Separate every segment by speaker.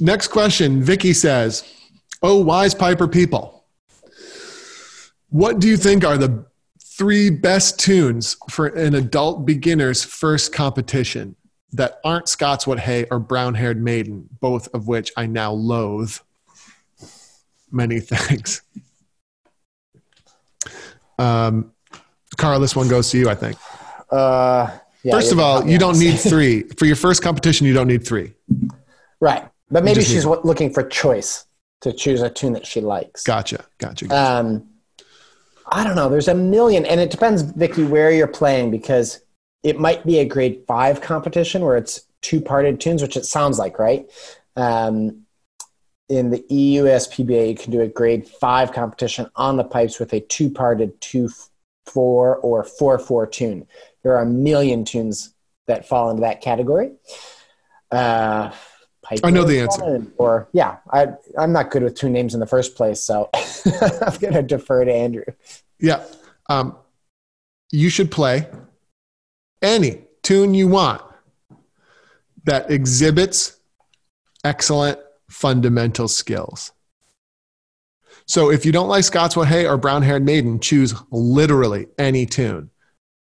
Speaker 1: next question. Vicky says, "Oh, wise piper people, what do you think are the three best tunes for an adult beginner's first competition that aren't Scots Wha Hae or Brown Haired Maiden, both of which I now loathe?" Many thanks. Um, Carl, this one goes to you, I think.
Speaker 2: Uh, yeah,
Speaker 1: First of all, you don't need three. For your first competition, you don't need three.
Speaker 2: right, but maybe she's looking for choice to choose a tune that she likes.
Speaker 1: Gotcha. Gotcha. gotcha.
Speaker 2: Um, I don't know. There's a million, and it depends, Vicky, where you're playing because it might be a grade five competition where it's two parted tunes, which it sounds like, right? Um, in the EUSPBA, you can do a grade five competition on the pipes with a two parted two four or four four tune. There are a million tunes that fall into that category. Uh, pipe
Speaker 1: I know the answer.
Speaker 2: Or yeah, I I'm not good with two names in the first place, so I'm gonna defer to Andrew.
Speaker 1: yeah. Um, you should play any tune you want that exhibits excellent fundamental skills. So if you don't like Scots Wha Hae or Brown Haired Maiden, choose literally any tune.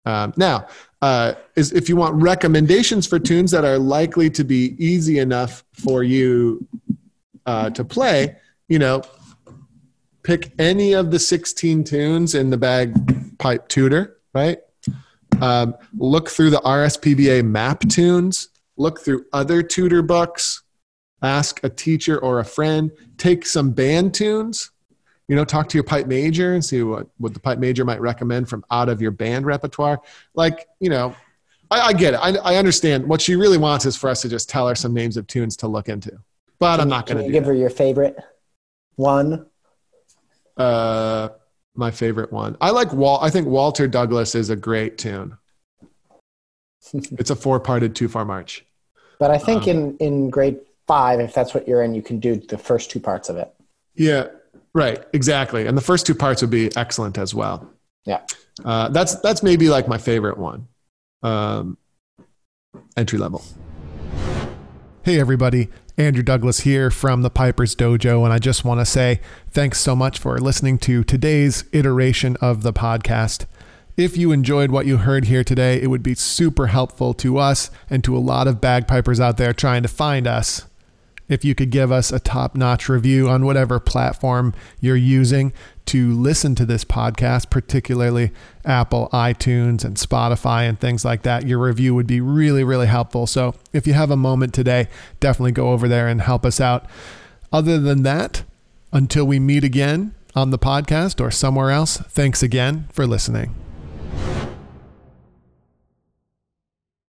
Speaker 1: Um, now, uh, is if you want recommendations for tunes that are likely to be easy enough for you uh, to play, you know, pick any of the 16 tunes in the bagpipe tutor, right? Um, look through the RSPBA map tunes, look through other tutor books, ask a teacher or a friend, take some band tunes, you know, talk to your pipe major and see what, what the pipe major might recommend from out of your band repertoire. Like, you know, I, I get it. I, I understand. What she really wants is for us to just tell her some names of tunes to look into. But I'm not going to
Speaker 2: give her your favorite one?
Speaker 1: Uh, my favorite one. I like Wal. I think Walter Douglas is a great tune. it's a four-parted two-four march.
Speaker 2: But I think
Speaker 1: Um,
Speaker 2: in in grade five, if that's what you're in, you can do the first two parts of it.
Speaker 1: Yeah, right, exactly. And the first two parts would be excellent as well.
Speaker 2: Yeah.
Speaker 1: Uh, that's that's maybe like my favorite one, um, entry level. Hey everybody, Andrew Douglas here from the Piper's Dojo, and I just want to say thanks so much for listening to today's iteration of the podcast. If you enjoyed what you heard here today, it would be super helpful to us and to a lot of bagpipers out there trying to find us if you could give us a top notch review on whatever platform you're using to listen to this podcast, particularly Apple, iTunes, and Spotify, and things like that. Your review would be really, really helpful. So if you have a moment today, definitely go over there and help us out. Other than that, until we meet again on the podcast or somewhere else, thanks again for listening.